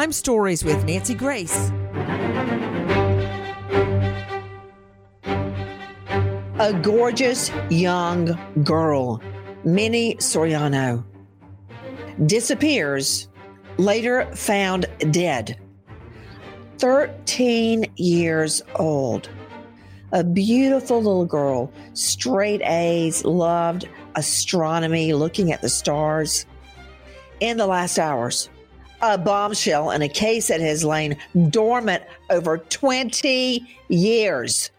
Crime Stories with Nancy Grace. A gorgeous young girl, Minnie Soriano, disappears, later found dead. 13 years old. A beautiful little girl, straight A's, loved astronomy, looking at the stars. In the last hours, a bombshell in a case that has lain dormant over 20 years.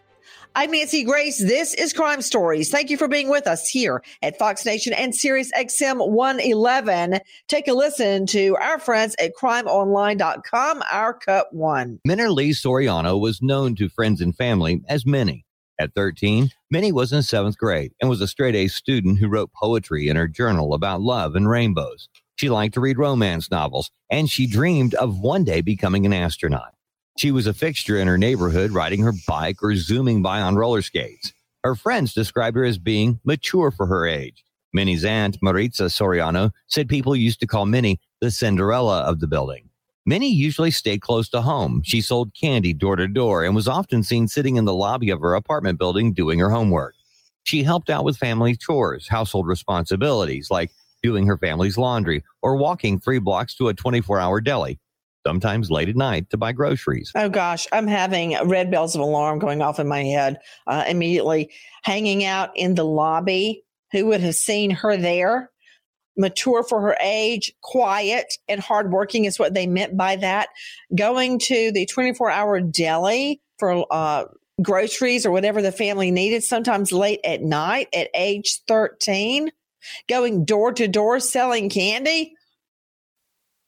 I'm Nancy Grace. This is Crime Stories. Thank you for being with us here at Fox Nation and Sirius XM 111. Take a listen to our friends at crimeonline.com, our cut one. Minnie Lee Soriano was known to friends and family as Minnie. At 13, Minnie was in seventh grade and was a straight A student who wrote poetry in her journal about love and rainbows. She liked to read romance novels and she dreamed of one day becoming an astronaut. She was a fixture in her neighborhood, riding her bike or zooming by on roller skates. Her friends described her as being mature for her age. Minnie's aunt, Maritza Soriano, said people used to call Minnie the Cinderella of the building. Minnie usually stayed close to home. She sold candy door to door and was often seen sitting in the lobby of her apartment building doing her homework. She helped out with family chores, household responsibilities like doing her family's laundry or walking three blocks to a 24 hour deli sometimes late at night to buy groceries. Oh gosh, I'm having red bells of alarm going off in my head uh, immediately. Hanging out in the lobby, who would have seen her there? Mature for her age, quiet and hardworking is what they meant by that. Going to the 24 hour deli for uh, groceries or whatever the family needed, sometimes late at night at age 13. Going door to door selling candy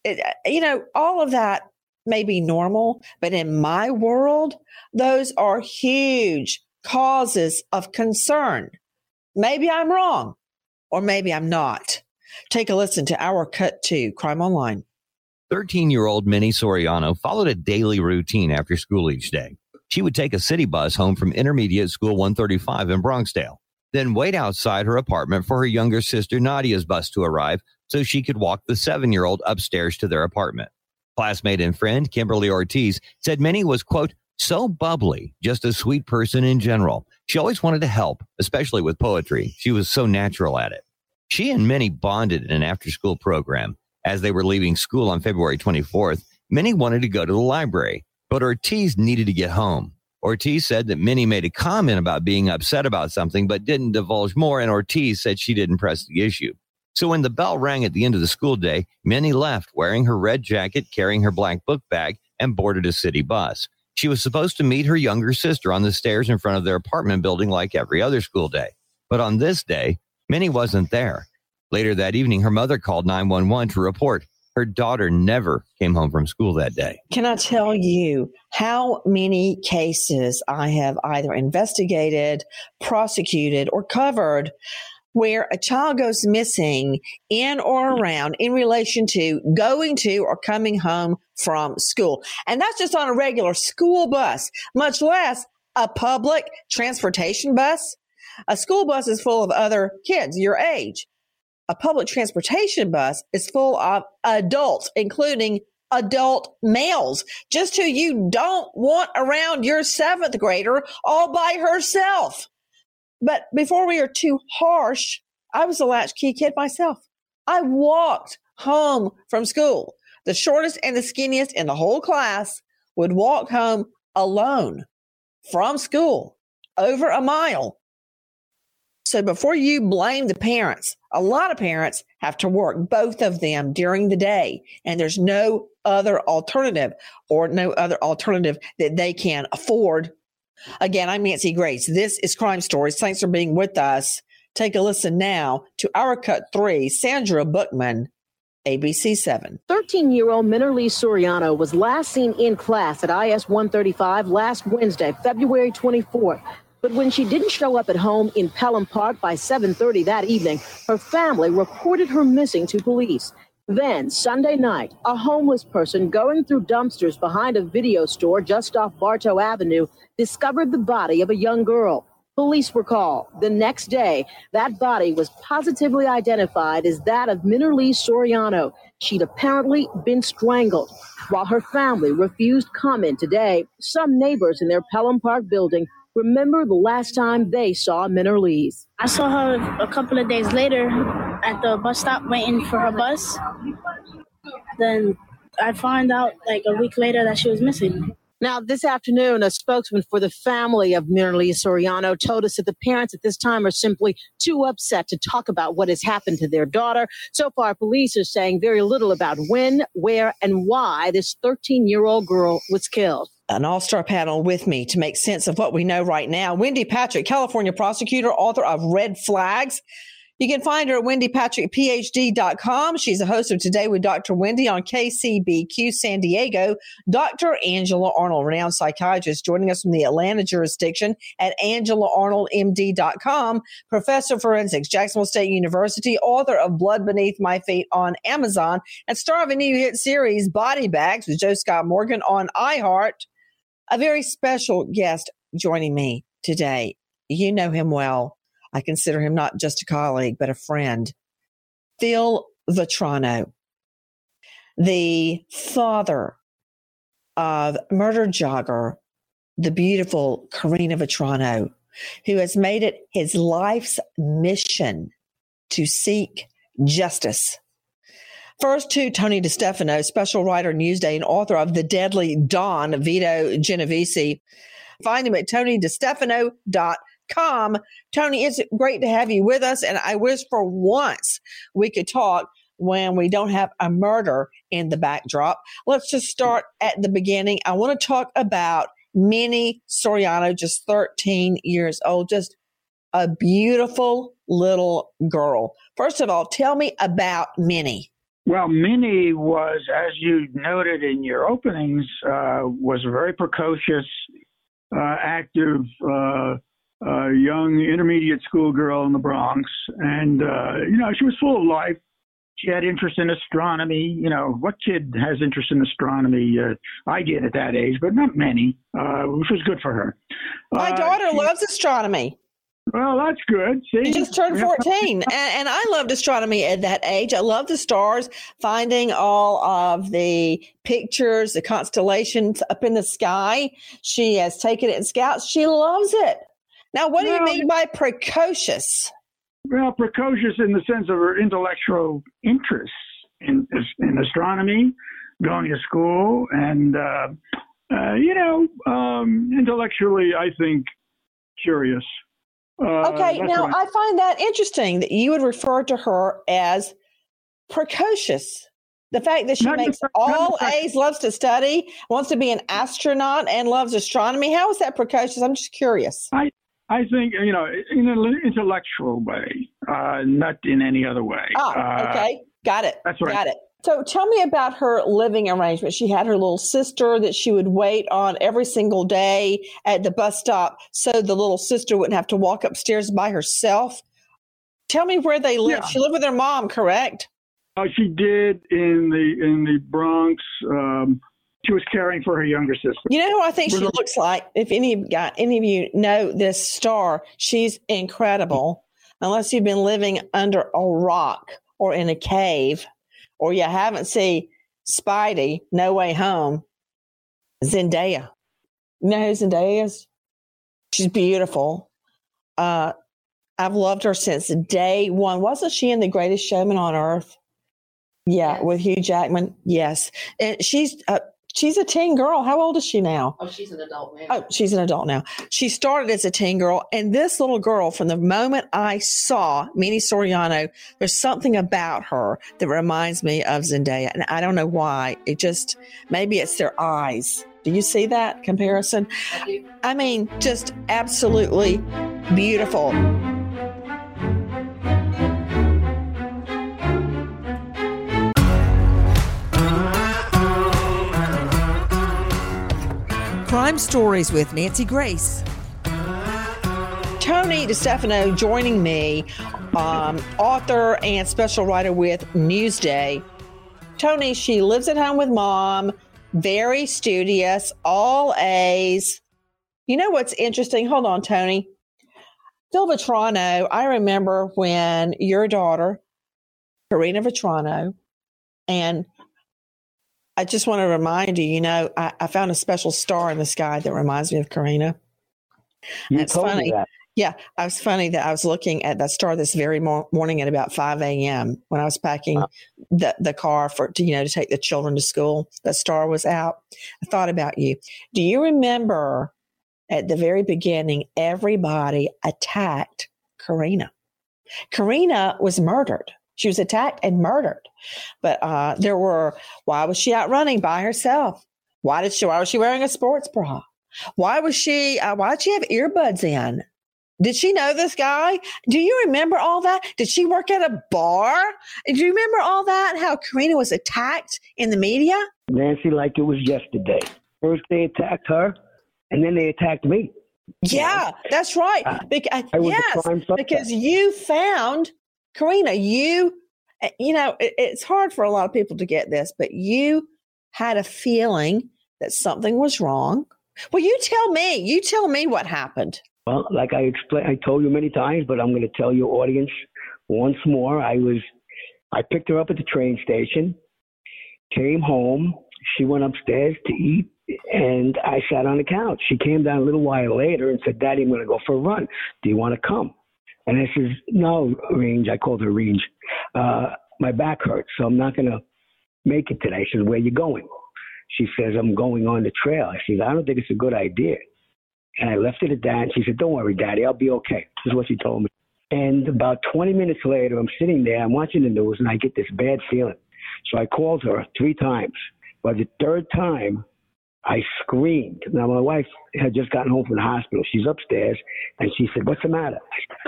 it, you know, all of that may be normal, but in my world, those are huge causes of concern. Maybe I'm wrong, or maybe I'm not. Take a listen to our cut to Crime Online. 13 year old Minnie Soriano followed a daily routine after school each day. She would take a city bus home from Intermediate School 135 in Bronxdale, then wait outside her apartment for her younger sister Nadia's bus to arrive so she could walk the seven year old upstairs to their apartment. Classmate and friend Kimberly Ortiz said Minnie was, quote, so bubbly, just a sweet person in general. She always wanted to help, especially with poetry. She was so natural at it. She and Minnie bonded in an after school program. As they were leaving school on February 24th, Minnie wanted to go to the library, but Ortiz needed to get home. Ortiz said that Minnie made a comment about being upset about something, but didn't divulge more, and Ortiz said she didn't press the issue. So when the bell rang at the end of the school day, Minnie left wearing her red jacket, carrying her black book bag, and boarded a city bus. She was supposed to meet her younger sister on the stairs in front of their apartment building like every other school day. But on this day, Minnie wasn't there. Later that evening, her mother called 911 to report her daughter never came home from school that day. Can I tell you how many cases I have either investigated, prosecuted, or covered where a child goes missing in or around in relation to going to or coming home from school. And that's just on a regular school bus, much less a public transportation bus. A school bus is full of other kids your age. A public transportation bus is full of adults, including adult males, just who you don't want around your seventh grader all by herself. But before we are too harsh, I was a latchkey kid myself. I walked home from school. The shortest and the skinniest in the whole class would walk home alone from school over a mile. So before you blame the parents, a lot of parents have to work both of them during the day and there's no other alternative or no other alternative that they can afford Again, I'm Nancy Grace. This is Crime Stories. Thanks for being with us. Take a listen now to our cut three, Sandra Bookman, ABC 7. 13 year old Minerly Soriano was last seen in class at IS 135 last Wednesday, February 24th. But when she didn't show up at home in Pelham Park by 7:30 that evening, her family reported her missing to police. Then, Sunday night, a homeless person going through dumpsters behind a video store just off Bartow Avenue discovered the body of a young girl. Police were called. The next day, that body was positively identified as that of Minerly Soriano. She'd apparently been strangled. While her family refused comment today, some neighbors in their Pelham Park building remember the last time they saw Minerly's. I saw her a couple of days later at the bus stop waiting for her bus. Then I find out like a week later that she was missing. Now, this afternoon, a spokesman for the family of Minerly Soriano told us that the parents at this time are simply too upset to talk about what has happened to their daughter. So far, police are saying very little about when, where, and why this 13 year old girl was killed an all star panel with me to make sense of what we know right now. Wendy Patrick, California prosecutor, author of Red Flags. You can find her at wendypatrickphd.com. She's a host of Today with Dr. Wendy on KCBQ San Diego. Dr. Angela Arnold, renowned psychiatrist, joining us from the Atlanta jurisdiction at angelaarnoldmd.com. Professor of forensics, Jacksonville State University, author of Blood Beneath My Feet on Amazon, and star of a new hit series, Body Bags, with Joe Scott Morgan on iHeart. A very special guest joining me today. You know him well. I consider him not just a colleague, but a friend. Phil Vetrano, the father of murder jogger, the beautiful Karina Vetrano, who has made it his life's mission to seek justice. First to Tony DeStefano, special writer Newsday and author of The Deadly Don, Vito Genovese. Find him at tonydestefano.com com. Tony, it's great to have you with us. And I wish for once we could talk when we don't have a murder in the backdrop. Let's just start at the beginning. I want to talk about Minnie Soriano, just 13 years old, just a beautiful little girl. First of all, tell me about Minnie. Well, Minnie was, as you noted in your openings, uh, was a very precocious, uh, active, uh, uh, young intermediate school girl in the Bronx, and uh, you know she was full of life. She had interest in astronomy. You know, what kid has interest in astronomy? Uh, I did at that age, but not many, uh, which was good for her. My uh, daughter she, loves astronomy. Well, that's good. See? She just turned 14. and, and, I loved astronomy at that age. I love the stars, finding all of the pictures, the constellations up in the sky. She has taken it in scouts. She loves it. Now, what do well, you mean by precocious? Well, precocious in the sense of her intellectual interests in, in astronomy, going to school, and, uh, uh, you know, um, intellectually, I think, curious. Uh, okay, now I, I find that interesting that you would refer to her as precocious. The fact that she not makes all A's, loves to study, wants to be an astronaut, and loves astronomy. How is that precocious? I'm just curious. I, I think you know in an intellectual way, uh, not in any other way. Oh, okay, uh, got it. That's right. Got it. So tell me about her living arrangement. She had her little sister that she would wait on every single day at the bus stop, so the little sister wouldn't have to walk upstairs by herself. Tell me where they lived. Yeah. She lived with her mom, correct? Uh, she did in the in the Bronx. Um, she was caring for her younger sister. You know who I think she looks like? If any got any of you know this star, she's incredible. Unless you've been living under a rock or in a cave, or you haven't seen Spidey, No Way Home, Zendaya. You know who Zendaya is? She's beautiful. Uh, I've loved her since day one. Wasn't she in The Greatest Showman on Earth? Yeah, yes. with Hugh Jackman. Yes, and she's uh, She's a teen girl. How old is she now? Oh, she's an adult now. Oh, she's an adult now. She started as a teen girl. And this little girl, from the moment I saw Minnie Soriano, there's something about her that reminds me of Zendaya. And I don't know why. It just, maybe it's their eyes. Do you see that comparison? I, I mean, just absolutely beautiful. Crime Stories with Nancy Grace. Tony DeStefano joining me, um, author and special writer with Newsday. Tony, she lives at home with mom, very studious, all A's. You know what's interesting? Hold on, Tony. Phil Vetrano, I remember when your daughter, Karina Vetrano, and I just want to remind you, you know, I, I, found a special star in the sky that reminds me of Karina. You it's funny. Yeah, I was funny that I was looking at that star this very mor- morning at about 5 a.m. when I was packing wow. the, the car for to, you know to take the children to school. That star was out. I thought about you. Do you remember at the very beginning, everybody attacked Karina? Karina was murdered. She was attacked and murdered. But uh, there were, why was she out running by herself? Why did she, why was she wearing a sports bra? Why was she, uh, why did she have earbuds in? Did she know this guy? Do you remember all that? Did she work at a bar? Do you remember all that? How Karina was attacked in the media? Nancy, like it was yesterday. First they attacked her, and then they attacked me. Yeah, that's right. Uh, because, yes, because you found Karina, you, eh, you know, it, it's hard for a lot of people to get this, but you had a feeling that something was wrong. Well, you tell me. You tell me what happened. Well, like I explained, I told you many times, but I'm going to tell your audience once more. I was, I picked her up at the train station, came home. She went upstairs to eat, and I sat on the couch. She came down a little while later and said, "Daddy, I'm going to go for a run. Do you want to come?" And I says, no, Range. I called her Range. Uh, my back hurts, so I'm not going to make it today. She says, where you going? She says, I'm going on the trail. I says, I don't think it's a good idea. And I left it at that. She said, don't worry, Daddy, I'll be okay. This is what she told me. And about 20 minutes later, I'm sitting there, I'm watching the news, and I get this bad feeling. So I called her three times. By the third time, I screamed. Now, my wife had just gotten home from the hospital. She's upstairs, and she said, What's the matter?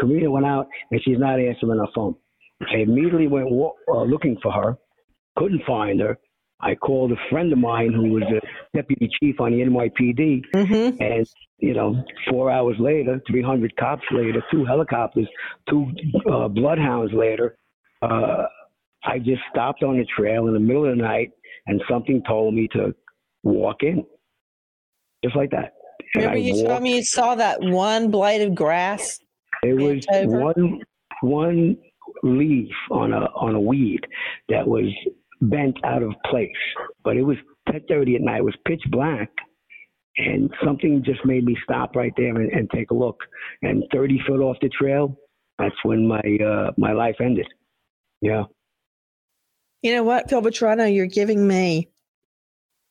Karina went out, and she's not answering her phone. I immediately went uh, looking for her, couldn't find her. I called a friend of mine who was a deputy chief on the NYPD, mm-hmm. and you know, four hours later, 300 cops later, two helicopters, two uh, bloodhounds later, uh, I just stopped on the trail in the middle of the night, and something told me to walk in, just like that. Remember, you told me you saw that one blade of grass. It was one one leaf on a on a weed that was bent out of place, but it was 10:30 at night. It was pitch black, and something just made me stop right there and, and take a look. And 30 foot off the trail, that's when my uh, my life ended. Yeah. You know what, Phil Vetrano, you're giving me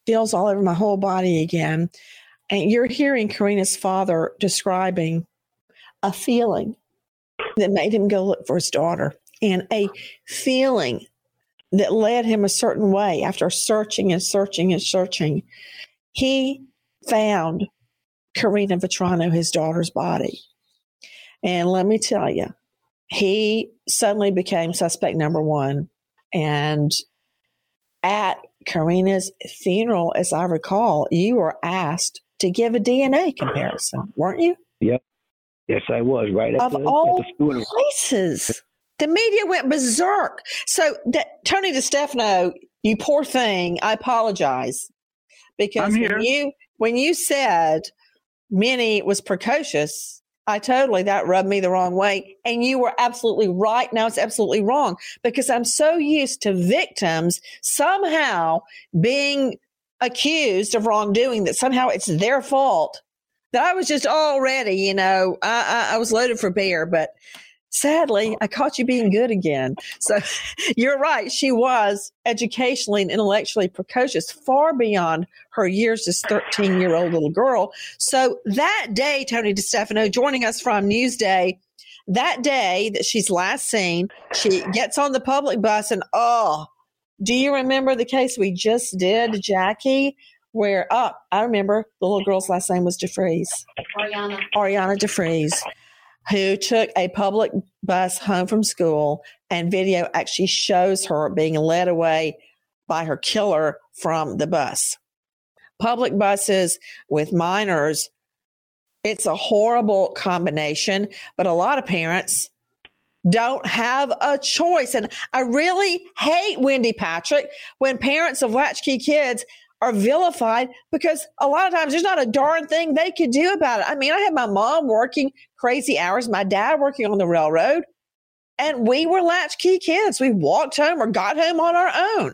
feels all over my whole body again. And you're hearing Karina's father describing a feeling that made him go look for his daughter and a feeling that led him a certain way after searching and searching and searching. He found Karina Vetrano, his daughter's body. And let me tell you, he suddenly became suspect number one. And at Karina's funeral, as I recall, you were asked to give a DNA comparison, weren't you? Yep. Yes, I was right of the, all places. The media went berserk. So, that, Tony DeStefano, you poor thing, I apologize because when you when you said Minnie was precocious, I totally, that rubbed me the wrong way. And you were absolutely right. Now it's absolutely wrong because I'm so used to victims somehow being accused of wrongdoing that somehow it's their fault that I was just already, you know, I, I, I was loaded for bear, but sadly, oh. I caught you being good again. So you're right. She was educationally and intellectually precocious, far beyond her years as 13 year old little girl. So that day, Tony DeStefano joining us from Newsday, that day that she's last seen, she gets on the public bus and oh, do you remember the case we just did, Jackie? Where, oh, I remember the little girl's last name was DeFries. Ariana. Ariana DeFries who took a public bus home from school and video actually shows her being led away by her killer from the bus. Public buses with minors, it's a horrible combination, but a lot of parents don't have a choice. And I really hate Wendy Patrick when parents of latchkey kids are vilified because a lot of times there's not a darn thing they could do about it. I mean, I had my mom working crazy hours, my dad working on the railroad, and we were latchkey kids. We walked home or got home on our own.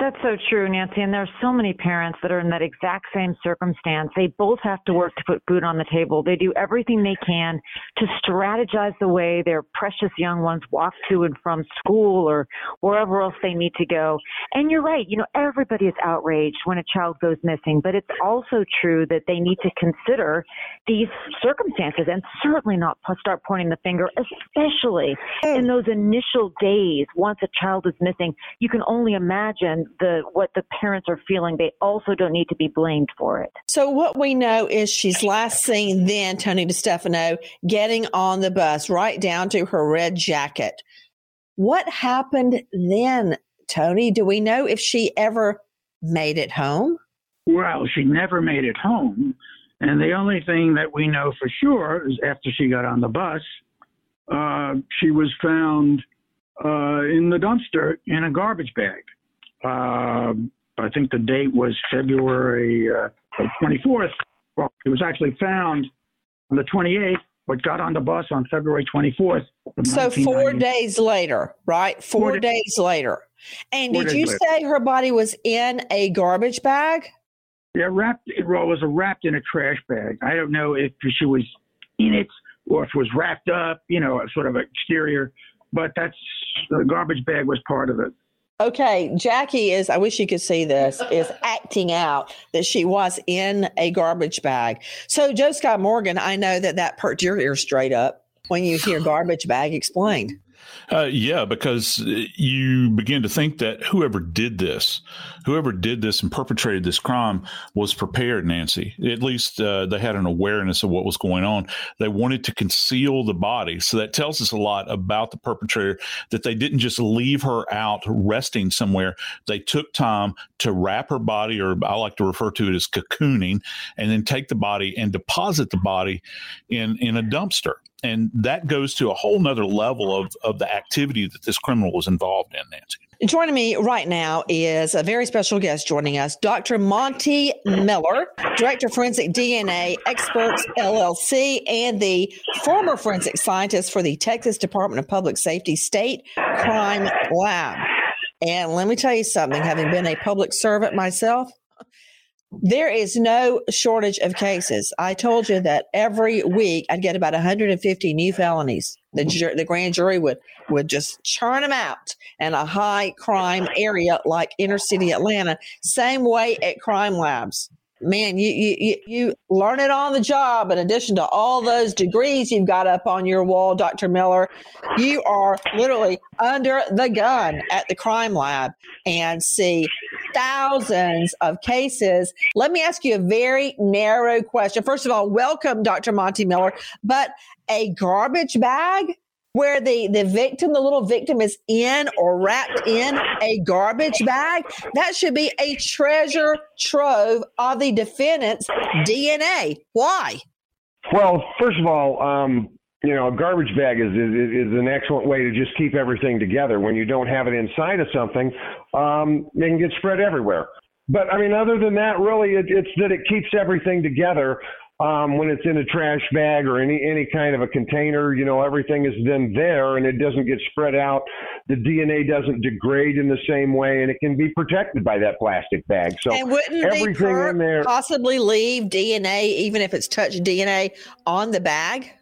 That's so true, Nancy. And there are so many parents that are in that exact same circumstance. They both have to work to put food on the table. They do everything they can to strategize the way their precious young ones walk to and from school or wherever else they need to go. And you're right. You know, everybody is outraged when a child goes missing, but it's also true that they need to consider these circumstances and certainly not start pointing the finger, especially in those initial days once a child is missing. You can only imagine the what the parents are feeling, they also don't need to be blamed for it. So what we know is she's last seen then Tony DeStefano getting on the bus right down to her red jacket. What happened then, Tony? Do we know if she ever made it home? Well, she never made it home. And the only thing that we know for sure is after she got on the bus, uh, she was found uh, in the dumpster in a garbage bag. Uh, I think the date was February uh, 24th. Well, it was actually found on the 28th, but got on the bus on February 24th. So four days later, right? Four, four days, days later. And did you later. say her body was in a garbage bag? Yeah, wrapped. It was wrapped in a trash bag. I don't know if she was in it or if it was wrapped up. You know, a sort of exterior. But that's the garbage bag was part of it. Okay, Jackie is, I wish you could see this, is acting out that she was in a garbage bag. So, Joe Scott Morgan, I know that that perked your ear straight up when you hear garbage bag explained. Uh, yeah, because you begin to think that whoever did this, whoever did this and perpetrated this crime was prepared, Nancy. At least uh, they had an awareness of what was going on. They wanted to conceal the body. So that tells us a lot about the perpetrator that they didn't just leave her out resting somewhere. They took time to wrap her body, or I like to refer to it as cocooning, and then take the body and deposit the body in, in a dumpster and that goes to a whole nother level of, of the activity that this criminal was involved in, Nancy. Joining me right now is a very special guest joining us, Dr. Monte Miller, Director of Forensic DNA Experts LLC, and the former forensic scientist for the Texas Department of Public Safety State Crime Lab. And let me tell you something, having been a public servant myself, there is no shortage of cases. I told you that every week I'd get about 150 new felonies. The, the grand jury would, would just churn them out in a high crime area like inner city Atlanta. Same way at crime labs man, you, you, you learn it on the job in addition to all those degrees you've got up on your wall, Dr. Miller. You are literally under the gun at the crime lab and see thousands of cases. Let me ask you a very narrow question. First of all, welcome, Dr. Monte Miller, but a garbage bag where the, the victim, the little victim is in or wrapped in a garbage bag. That should be a treasure trove of the defendant's DNA. Why? Well, first of all, um, you know, a garbage bag is, is, is an excellent way to just keep everything together. When you don't have it inside of something, um, it can get spread everywhere. But I mean, other than that, really, it, it's that it keeps everything together um, when it's in a trash bag or any any kind of a container, you know, everything is then there and it doesn't get spread out. The DNA doesn't degrade in the same way, and it can be protected by that plastic bag. So and wouldn't everything in there possibly leave DNA, even if it's touched DNA, on the bag?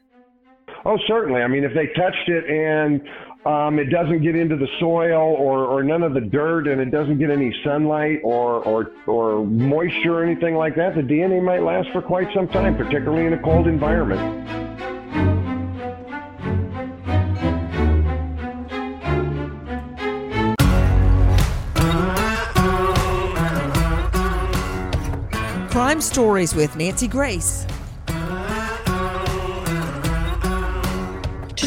Oh, certainly. I mean, if they touched it and um, it doesn't get into the soil or, or none of the dirt and it doesn't get any sunlight or, or, or moisture or anything like that, the DNA might last for quite some time, particularly in a cold environment. Crime Stories with Nancy Grace.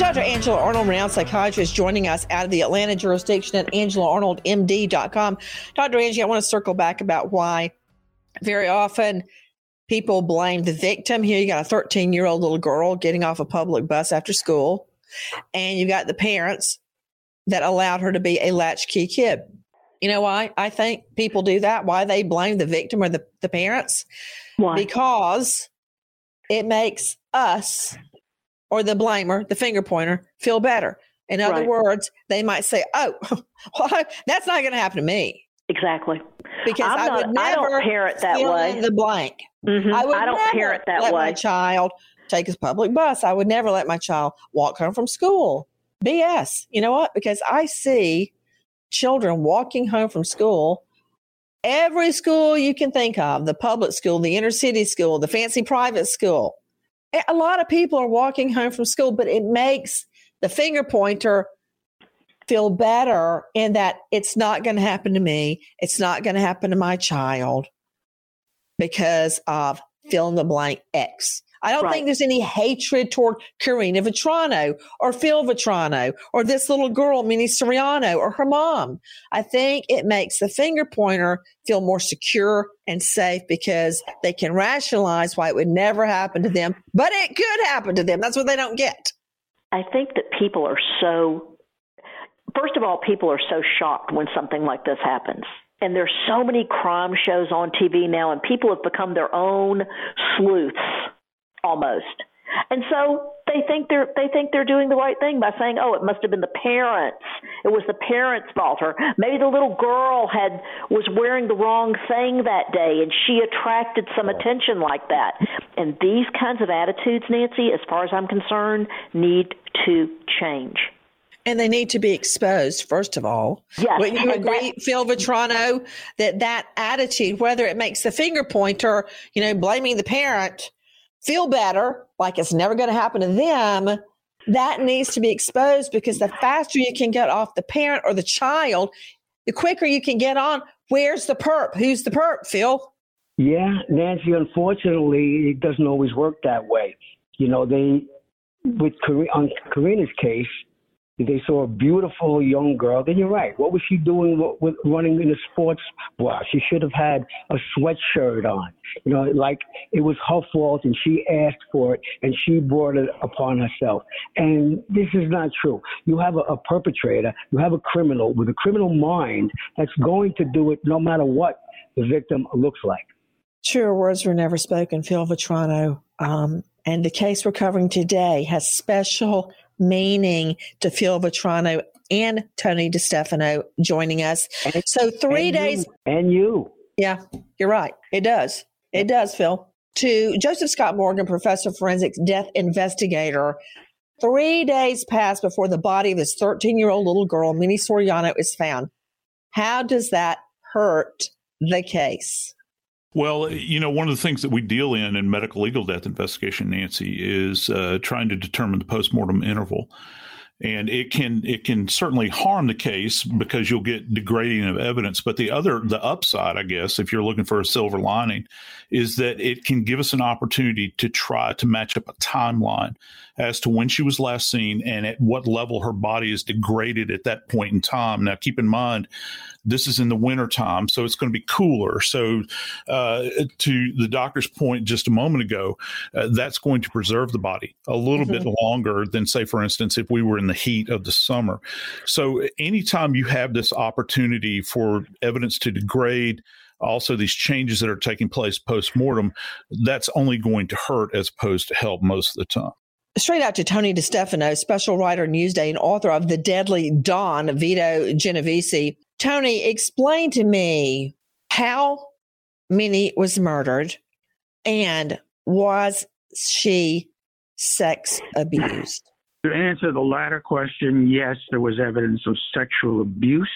Dr. Angela Arnold, renowned psychiatrist, joining us out of the Atlanta jurisdiction at angelaarnoldmd.com. Dr. Angie, I want to circle back about why very often people blame the victim. Here you got a 13 year old little girl getting off a public bus after school, and you got the parents that allowed her to be a latchkey kid. You know why I think people do that? Why they blame the victim or the, the parents? Why? Because it makes us or the blamer, the finger pointer, feel better. In other Right. words, they might say, "Oh, well, that's not going to happen to me Exactly. because I'm I not- would I never don't parent that way. in the blank. Mhm. I would I don't never parent that let way. my child take his public bus. I would never let my child walk home from school. BS. You know what? Because I see children walking home from school. Every school you can think of, the public school, the inner city school, the fancy private school. A- lot of people are walking home from school, but it makes the finger pointer feel better in that it's not going to happen to me. It's not going to happen to my child because of fill in the blank X. I don't Right. think there's any hatred toward Karina Vetrano or Phil Vetrano or this little girl, Minnie Soriano, or her mom. I think it makes the finger pointer feel more secure and safe because they can rationalize why it would never happen to them, but it could happen to them. That's what they don't get. I think that people are so, first of all, people are so shocked when something like this happens. And there's so many crime shows on TV now, and people have become their own sleuths almost. And so they think they're they think they're doing the right thing by saying, "Oh, it must have been the parents. It was the parents' fault, or maybe the little girl had was wearing the wrong thing that day, and she attracted some attention like that." And these kinds of attitudes, Nancy, as far as I'm concerned, need to change. And they need to be exposed, first of all. Yes, Wouldn't you agree, Phil Vetrano, that that attitude, whether it makes the finger pointer, you know, blaming the parent, feel better, like it's never going to happen to them, that needs to be exposed because the faster you can get off the parent or the child, the quicker you can get on. Where's the perp? Who's the perp, Phil? Yeah, Nancy, unfortunately, it doesn't always work that way. You know, they, with on Karina's case, they saw a beautiful young girl. Then you're right. What was she doing with, running in a sports bra? She should have had a sweatshirt on. You know, like it was her fault and she asked for it and she brought it upon herself. And this is not true. You have a, a perpetrator, you have a criminal with a criminal mind that's going to do it no matter what the victim looks like. Truer words were never spoken, Phil Vetrano. Um, and the case we're covering today has special meaning to Phil Vetrano and Tony DeStefano joining us. So three and days. You, and you. Yeah, you're right. It does. It does, Phil. To Joseph Scott Morgan, professor of forensics, death investigator. Three days passed before the body of this 13 year old little girl, Minnie Soriano, is found. How does that hurt the case? Well, you know, one of the things that we deal in in medical legal death investigation, Nancy, is uh, trying to determine the postmortem interval. And it can it can certainly harm the case because you'll get degrading of evidence. But the other the upside, I guess, if you're looking for a silver lining, is that it can give us an opportunity to try to match up a timeline as to when she was last seen and at what level her body is degraded at that point in time. Now, keep in mind, this is in the winter time, so it's going to be cooler. So, uh, to the doctor's point just a moment ago, uh, that's going to preserve the body a little bit longer than, say, for instance, if we were in the heat of the summer. So, anytime you have this opportunity for evidence to degrade, also these changes that are taking place post mortem, that's only going to hurt as opposed to help most of the time. Straight out to Tony DeStefano, special writer, Newsday, and author of The Deadly Don, Vito Genovese. Tony, explain to me how Minnie was murdered and was she sex abused? To answer the latter question, yes, there was evidence of sexual abuse.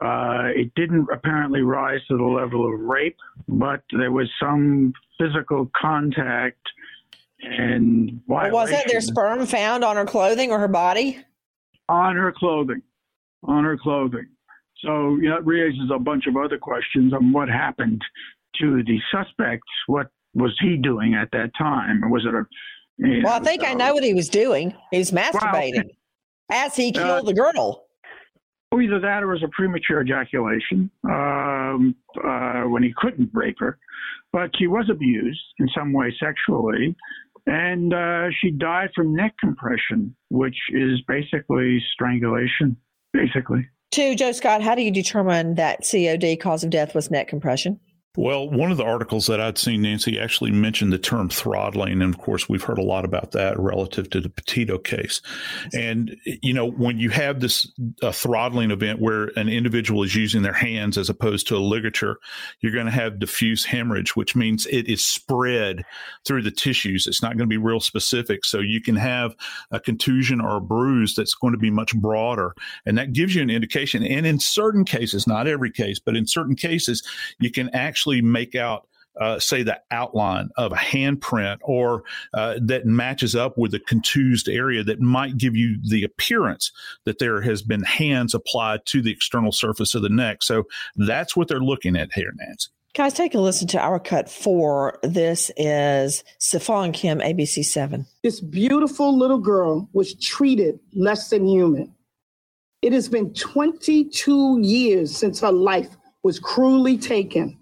Uh, it didn't apparently rise to the level of rape, but there was some physical contact and wasn't there sperm found on her clothing or her body? on her clothing. On her clothing. So you know, it raises a bunch of other questions on what happened to the suspect. What was he doing at that time? Was it a Well, I know, think I uh, know what he was doing. He was masturbating as he Uh, killed the girl. Either that or it was a premature ejaculation um, uh, when he couldn't rape her. But she was abused in some way sexually, and uh, she died from neck compression, which is basically strangulation, basically. To Joe Scott, how do you determine that COD cause of death was neck compression? Well, one of the articles that I'd seen, Nancy, actually mentioned the term throttling. And of course, we've heard a lot about that relative to the Petito case. And, you know, when you have this throttling event where an individual is using their hands as opposed to a ligature, you're going to have diffuse hemorrhage, which means it is spread through the tissues. It's not going to be real specific. So you can have a contusion or a bruise that's going to be much broader. And that gives you an indication. And in certain cases, not every case, but in certain cases, you can actually actually make out uh, say the outline of a handprint or uh, that matches up with a contused area that might give you the appearance that there has been hands applied to the external surface of the neck. So that's what they're looking at here, Nancy. Guys, take a listen to our cut four. This is CeFaan Kim, ABC 7. This beautiful little girl was treated less than human. It has been 22 years since her life was cruelly taken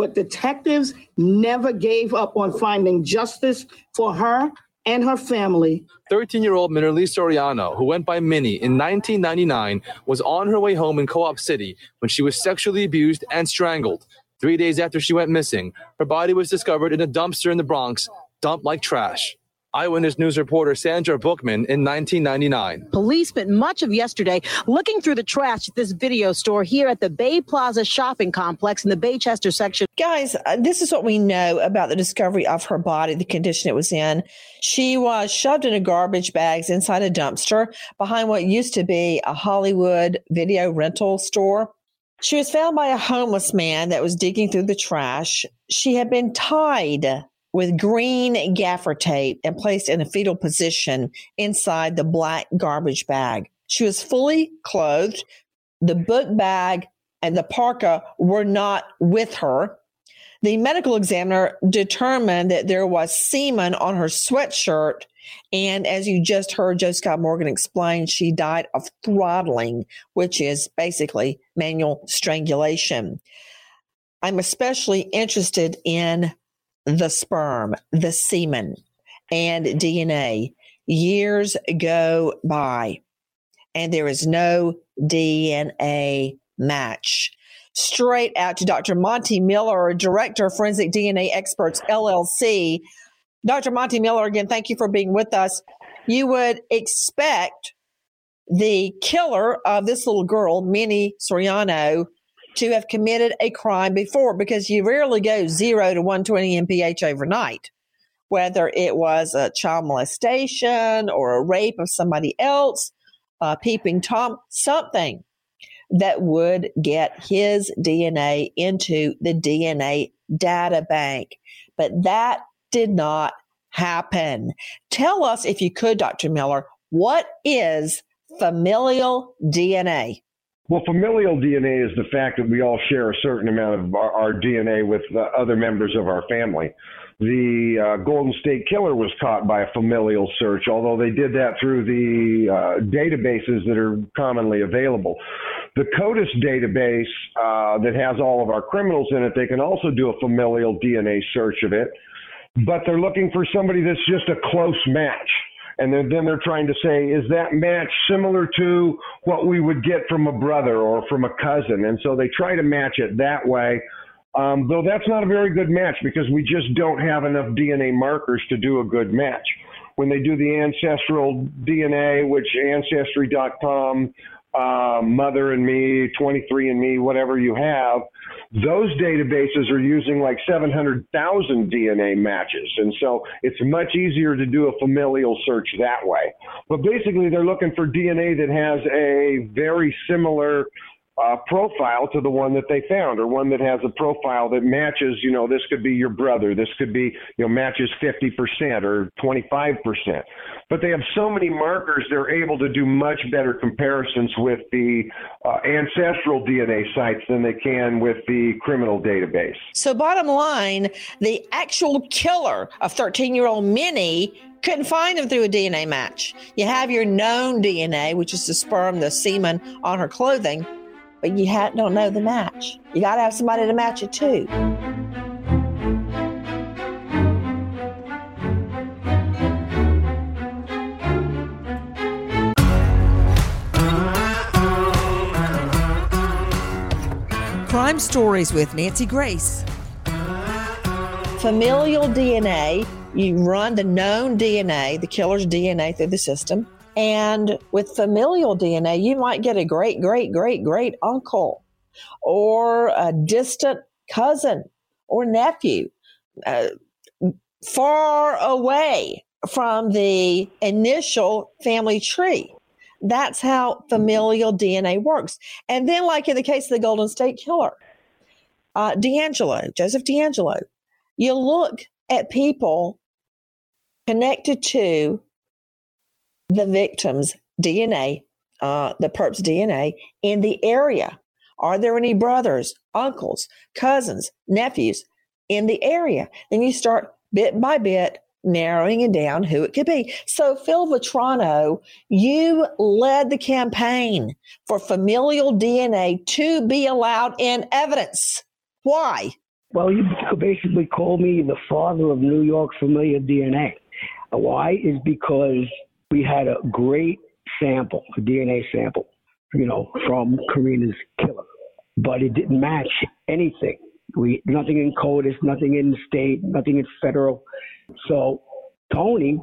but detectives never gave up on finding justice for her and her family. 13 year old Minerly Soriano, who went by Minnie in 1999, was on her way home in Co op City when she was sexually abused and strangled. Three days after she went missing, her body was discovered in a dumpster in the Bronx, dumped like trash. Eyewitness News reporter Sandra Bookman in 1999. Police spent much of yesterday looking through the trash at this video store here at the Bay Plaza shopping complex in the Baychester section. Guys, uh, this is what we know about the discovery of her body, the condition it was in. She was shoved into garbage bags inside a dumpster behind what used to be a Hollywood video rental store. She was found by a homeless man that was digging through the trash. She had been tied with green gaffer tape and placed in a fetal position inside the black garbage bag. She was fully clothed. The book bag and the parka were not with her. The medical examiner determined that there was semen on her sweatshirt. And as you just heard Joe Scott Morgan explain, she died of throttling, which is basically manual strangulation. I'm especially interested in the sperm, the semen, and DNA. Years go by, and there is no DNA match. Straight out to Dr. Monte Miller, Director of Forensic DNA Experts LLC. Dr. Monte Miller, again, thank you for being with us. You would expect the killer of this little girl, Minnie Soriano, to have committed a crime before because you rarely go zero to 120 mph overnight. Whether it was a child molestation or a rape of somebody else, a peeping Tom, something that would get his DNA into the DNA data bank. But that did not happen. Tell us, if you could, Dr. Miller, what is familial DNA? Well, familial DNA is the fact that we all share a certain amount of our, our DNA with uh, other members of our family. The uh, Golden State Killer was caught by a familial search, although they did that through the uh, databases that are commonly available. The CODIS database uh, that has all of our criminals in it, they can also do a familial DNA search of it, but they're looking for somebody that's just a close match and then, then they're trying to say, is that match similar to what we would get from a brother or from a cousin? And so they try to match it that way. Um, though that's not a very good match because we just don't have enough DNA markers to do a good match. When they do the ancestral DNA, which Ancestry.com uh, Mother and Me, 23 and Me, whatever you have, those databases are using like 700,000 DNA matches. And so it's much easier to do a familial search that way. But basically, they're looking for DNA that has a very similar uh, profile to the one that they found, or one that has a profile that matches. You know, this could be your brother. This could be you know matches 50% or 25%. But they have so many markers, they're able to do much better comparisons with the uh, ancestral DNA sites than they can with the criminal database. So, bottom line, the actual killer of 13 year old Minnie couldn't find him through a DNA match. You have your known DNA, which is the sperm, the semen on her clothing but you ha- don't know the match. You got to have somebody to match it to. Crime Stories with Nancy Grace. Familial DNA, you run the known DNA, the killer's DNA through the system. And with familial DNA, you might get a great, great, great, great uncle or a distant cousin or nephew uh, far away from the initial family tree. That's how familial DNA works. And then, like in the case of the Golden State Killer, uh, DeAngelo, Joseph DeAngelo, you look at people connected to the victim's DNA, uh, the perp's DNA in the area. Are there any brothers, uncles, cousins, nephews in the area? Then you start bit by bit narrowing it down who it could be. So, Phil Vetrano, you led the campaign for familial DNA to be allowed in evidence. Why? Well, you basically call me the father of New York familial DNA. Why? Is because we had a great sample, a DNA sample, you know, from Karina's killer, but it didn't match anything. We nothing in CODIS, nothing in state, nothing in federal. So Tony,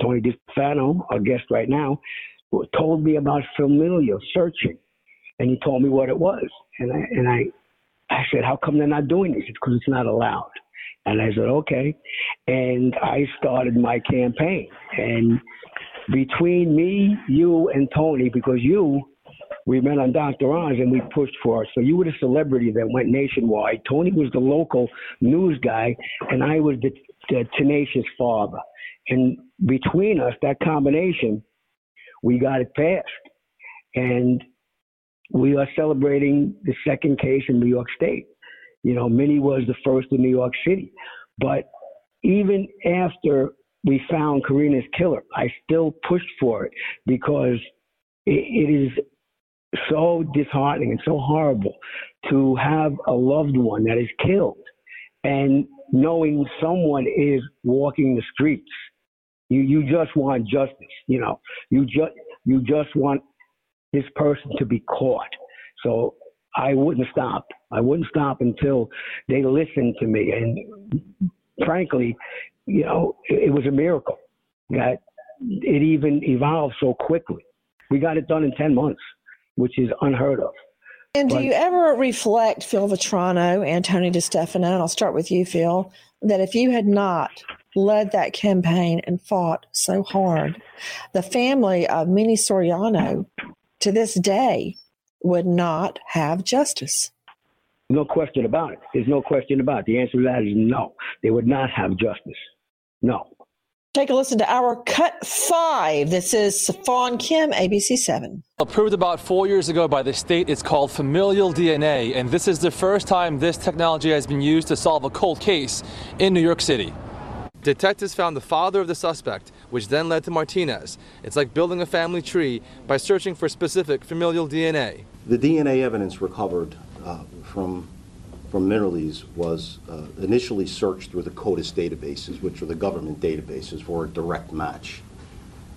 Tony DeStefano, our guest right now, told me about familial searching, and he told me what it was, and I and I, I said, how come they're not doing this? Because it's not allowed. And I said, okay. And I started my campaign. And between me, you, and Tony, because you, we met on Dr. Oz and we pushed for it. So you were the celebrity that went nationwide. Tony was the local news guy, and I was the, the tenacious father. And between us, that combination, we got it passed. And we are celebrating the second case in New York State. You know, Minnie was the first in New York City. But even after we found Karina's killer, I still pushed for it because it, it is so disheartening and so horrible to have a loved one that is killed and knowing someone is walking the streets. You you just want justice, you know. You just you just want this person to be caught. So I wouldn't stop. I wouldn't stop until they listened to me. And frankly, you know, it, it was a miracle that it even evolved so quickly. We got it done in 10 months, which is unheard of. And do you ever reflect, Phil Vetrano and Tony DeStefano, and I'll start with you, Phil, that if you had not led that campaign and fought so hard, the family of Minnie Soriano to this day would not have justice? No question about it. There's no question about it. The answer to that is no. They would not have justice. No. Take a listen to our cut five. This is CeFaan Kim, ABC 7. Approved about four years ago by the state, it's called familial DNA, and this is the first time this technology has been used to solve a cold case in New York City. Detectives found the father of the suspect, which then led to Martinez. It's like building a family tree by searching for specific familial DNA. The DNA evidence recovered uh, from from Minerly's was uh, initially searched through the CODIS databases, which are the government databases for a direct match.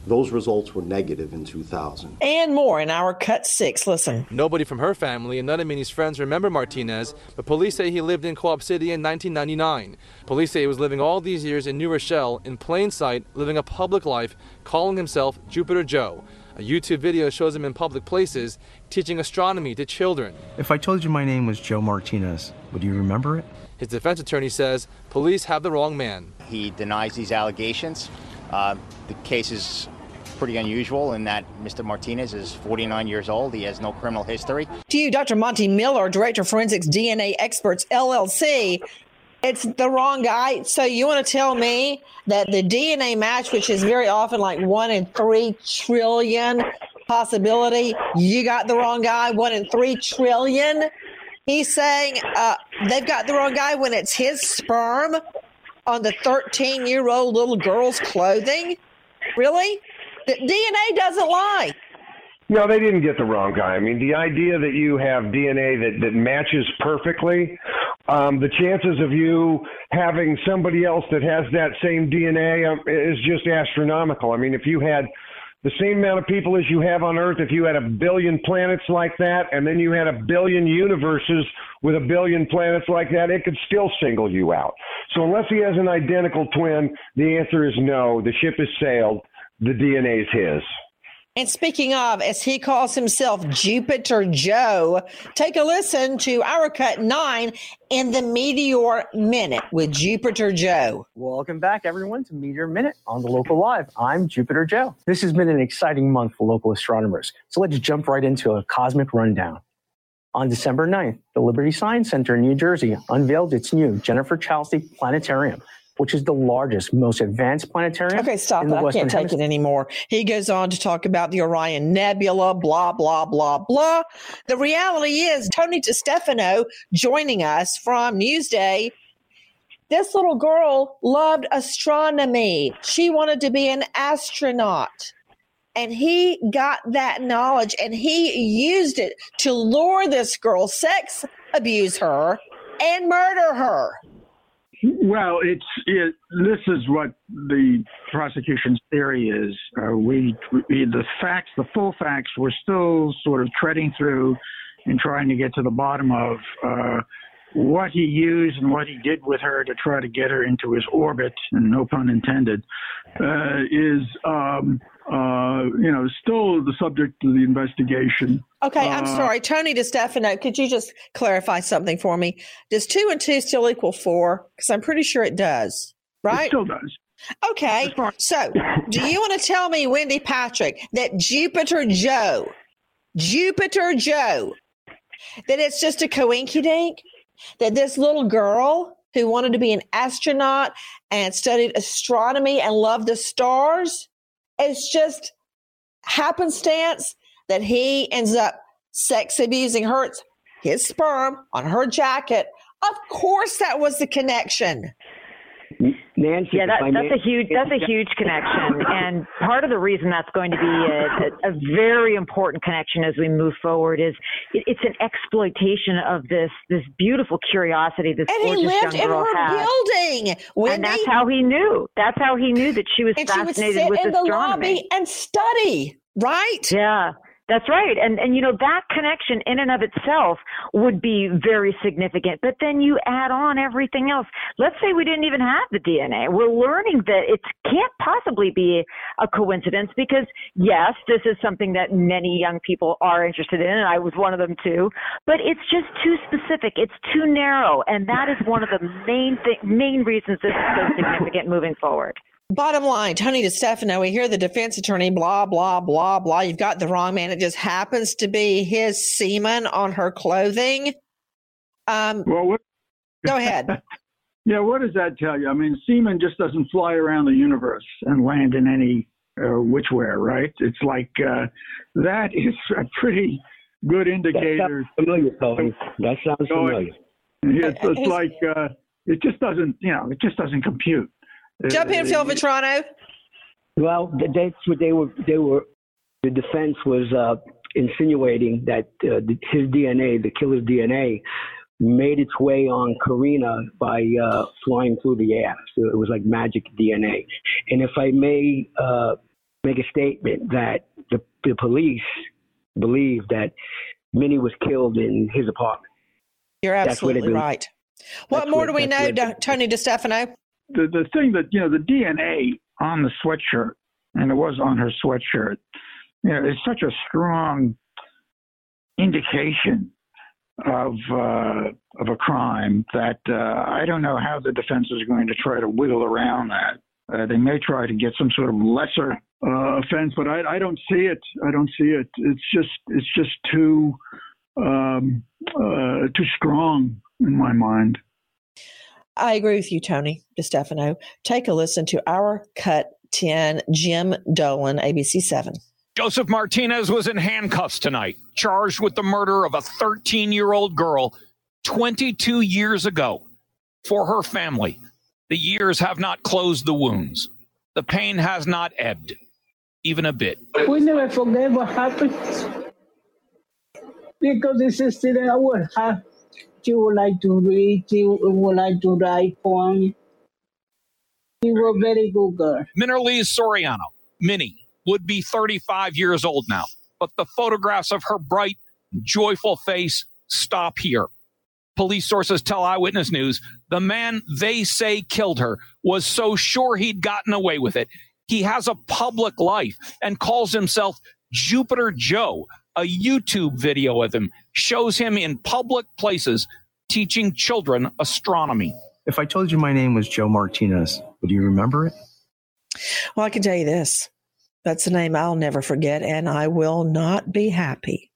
Those results were negative in 2000. And more in our cut six. Listen. Nobody from her family and none of Minnie's friends remember Martinez, but police say he lived in Co-op City in 1999. Police say he was living all these years in New Rochelle, in plain sight, living a public life, calling himself Jupiter Joe. A YouTube video shows him in public places, teaching astronomy to children. If I told you my name was Joe Martinez, would you remember it? His defense attorney says police have the wrong man. He denies these allegations. Uh, the case is pretty unusual in that Mr. Martinez is 49 years old. He has no criminal history. To you, Dr. Monte Miller, Director of Forensics DNA Experts LLC. It's the wrong guy. So you want to tell me that the DNA match, which is very often like one in three trillion possibility, you got the wrong guy. One in three trillion. He's saying uh, they've got the wrong guy when it's his sperm on the 13 year old little girl's clothing. Really? The DNA doesn't lie. No, they didn't get the wrong guy. I mean, the idea that you have DNA that, that matches perfectly, um, the chances of you having somebody else that has that same DNA um, is just astronomical. I mean, if you had the same amount of people as you have on Earth, if you had a billion planets like that, and then you had a billion universes with a billion planets like that, it could still single you out. So unless he has an identical twin, the answer is no. The ship has sailed. The DNA is his. And speaking of, as he calls himself Jupiter Joe, take a listen to our cut nine in the Meteor Minute with Jupiter Joe. Welcome back, everyone, to Meteor Minute on the Local Live. I'm Jupiter Joe. This has been an exciting month for local astronomers. So let's jump right into a cosmic rundown. On December 9th, the Liberty Science Center in New Jersey unveiled its new Jennifer Chalsty Planetarium which is the largest, most advanced planetarium. Okay, stop. I can't take it anymore. He goes on to talk about the Orion Nebula, blah, blah, blah, blah. The reality is, Tony DeStefano joining us from Newsday. This little girl loved astronomy. She wanted to be an astronaut. And he got that knowledge and he used it to lure this girl, sex abuse her, and murder her. Well, it's it, this is what the prosecution's theory is. Uh, we, we the facts, the full facts, we're still sort of treading through and trying to get to the bottom of uh, what he used and what he did with her to try to get her into his orbit, and no pun intended, uh, is um, uh, you know still the subject of the investigation. Okay, I'm uh, sorry, Tony To DeStefano. Could you just clarify something for me? Does two and two still equal four? Because I'm pretty sure it does. Right? It still does. Okay, so do you want to tell me, Wendy Patrick, that Jupiter Joe, Jupiter Joe, that it's just a coinkydink? That this little girl who wanted to be an astronaut and studied astronomy and loved the stars, it's just happenstance that he ends up sex abusing her, his sperm on her jacket. Of course, that was the connection. Nancy, yeah, that, that's a huge that's a huge connection, and part of the reason that's going to be a, a, a very important connection as we move forward is it, it's an exploitation of this this beautiful curiosity this and gorgeous he lived young girl in her has. building, Wendy. and that's how he knew. That's how he knew that she was and she would sit with in the astronomy lobby and study. Right? Yeah. That's right. And and you know that connection in and of itself would be very significant. But then you add on everything else. Let's say we didn't even have the DNA. We're learning that it can't possibly be a coincidence because yes, this is something that many young people are interested in and I was one of them too, but it's just too specific. It's too narrow and that is one of the main th- main reasons this is so significant moving forward. Bottom line, Tony DeStefano, we hear the defense attorney, blah, blah, blah, blah. You've got the wrong man. It just happens to be his semen on her clothing. Um, well, what, go ahead. yeah, what does that tell you? I mean, semen just doesn't fly around the universe and land in any uh, whichwhere, right? It's like uh, that is a pretty good indicator. That familiar, Tony. That sounds familiar. It's, it's like uh, it just doesn't, you know, it just doesn't compute. Jump in, Phil Vetrano. Well, that's what they were. They were. The defense was uh, insinuating that uh, his DNA, the killer's DNA, made its way on Karina by uh, flying through the air. So it was like magic DNA. And if I may uh, make a statement that the, the police believe that Minnie was killed in his apartment. You're absolutely right. What That's more what- do we know, Tony DeStefano? The the thing that you know the DNA on the sweatshirt, and it was on her sweatshirt. You know, it's such a strong indication of uh, of a crime that uh, I don't know how the defense is going to try to wiggle around that. Uh, they may try to get some sort of lesser uh, offense, but I, I don't see it. I don't see it. It's just it's just too um, uh, too strong in my mind. I agree with you, Tony DeStefano. Take a listen to our cut 10, Jim Dolan, ABC 7. Joseph Martinez was in handcuffs tonight, charged with the murder of a 13 year old girl 22 years ago. For her family, the years have not closed the wounds. The pain has not ebbed, even a bit. We never forget what happened because this is still our heart. She would like to read, she would like to write poems. She was a very good girl. Minerlise Soriano, Minnie, would be 35 years old now. But the photographs of her bright, joyful face stop here. Police sources tell Eyewitness News the man they say killed her was so sure he'd gotten away with it. He has a public life and calls himself Jupiter Joe. A YouTube video of him shows him in public places teaching children astronomy. If I told you my name was Joe Martinez, would you remember it? Well, I can tell you this that's a name I'll never forget, and I will not be happy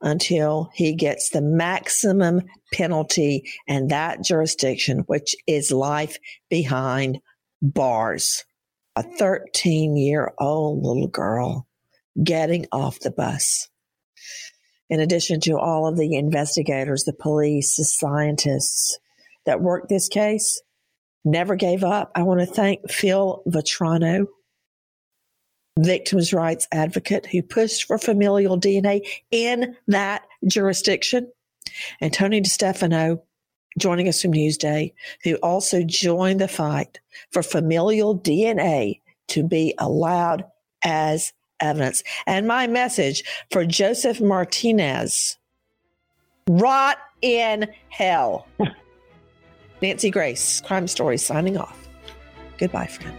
until he gets the maximum penalty in that jurisdiction, which is life behind bars. A 13 year old little girl getting off the bus. In addition to all of the investigators, the police, the scientists that worked this case, never gave up. I want to thank Phil Vetrano, victims' rights advocate who pushed for familial DNA in that jurisdiction, and Tony DeStefano joining us from Newsday, who also joined the fight for familial DNA to be allowed as evidence. And my message for Joseph Martinez rot in hell. Nancy Grace, Crime Story, signing off. Goodbye, friend.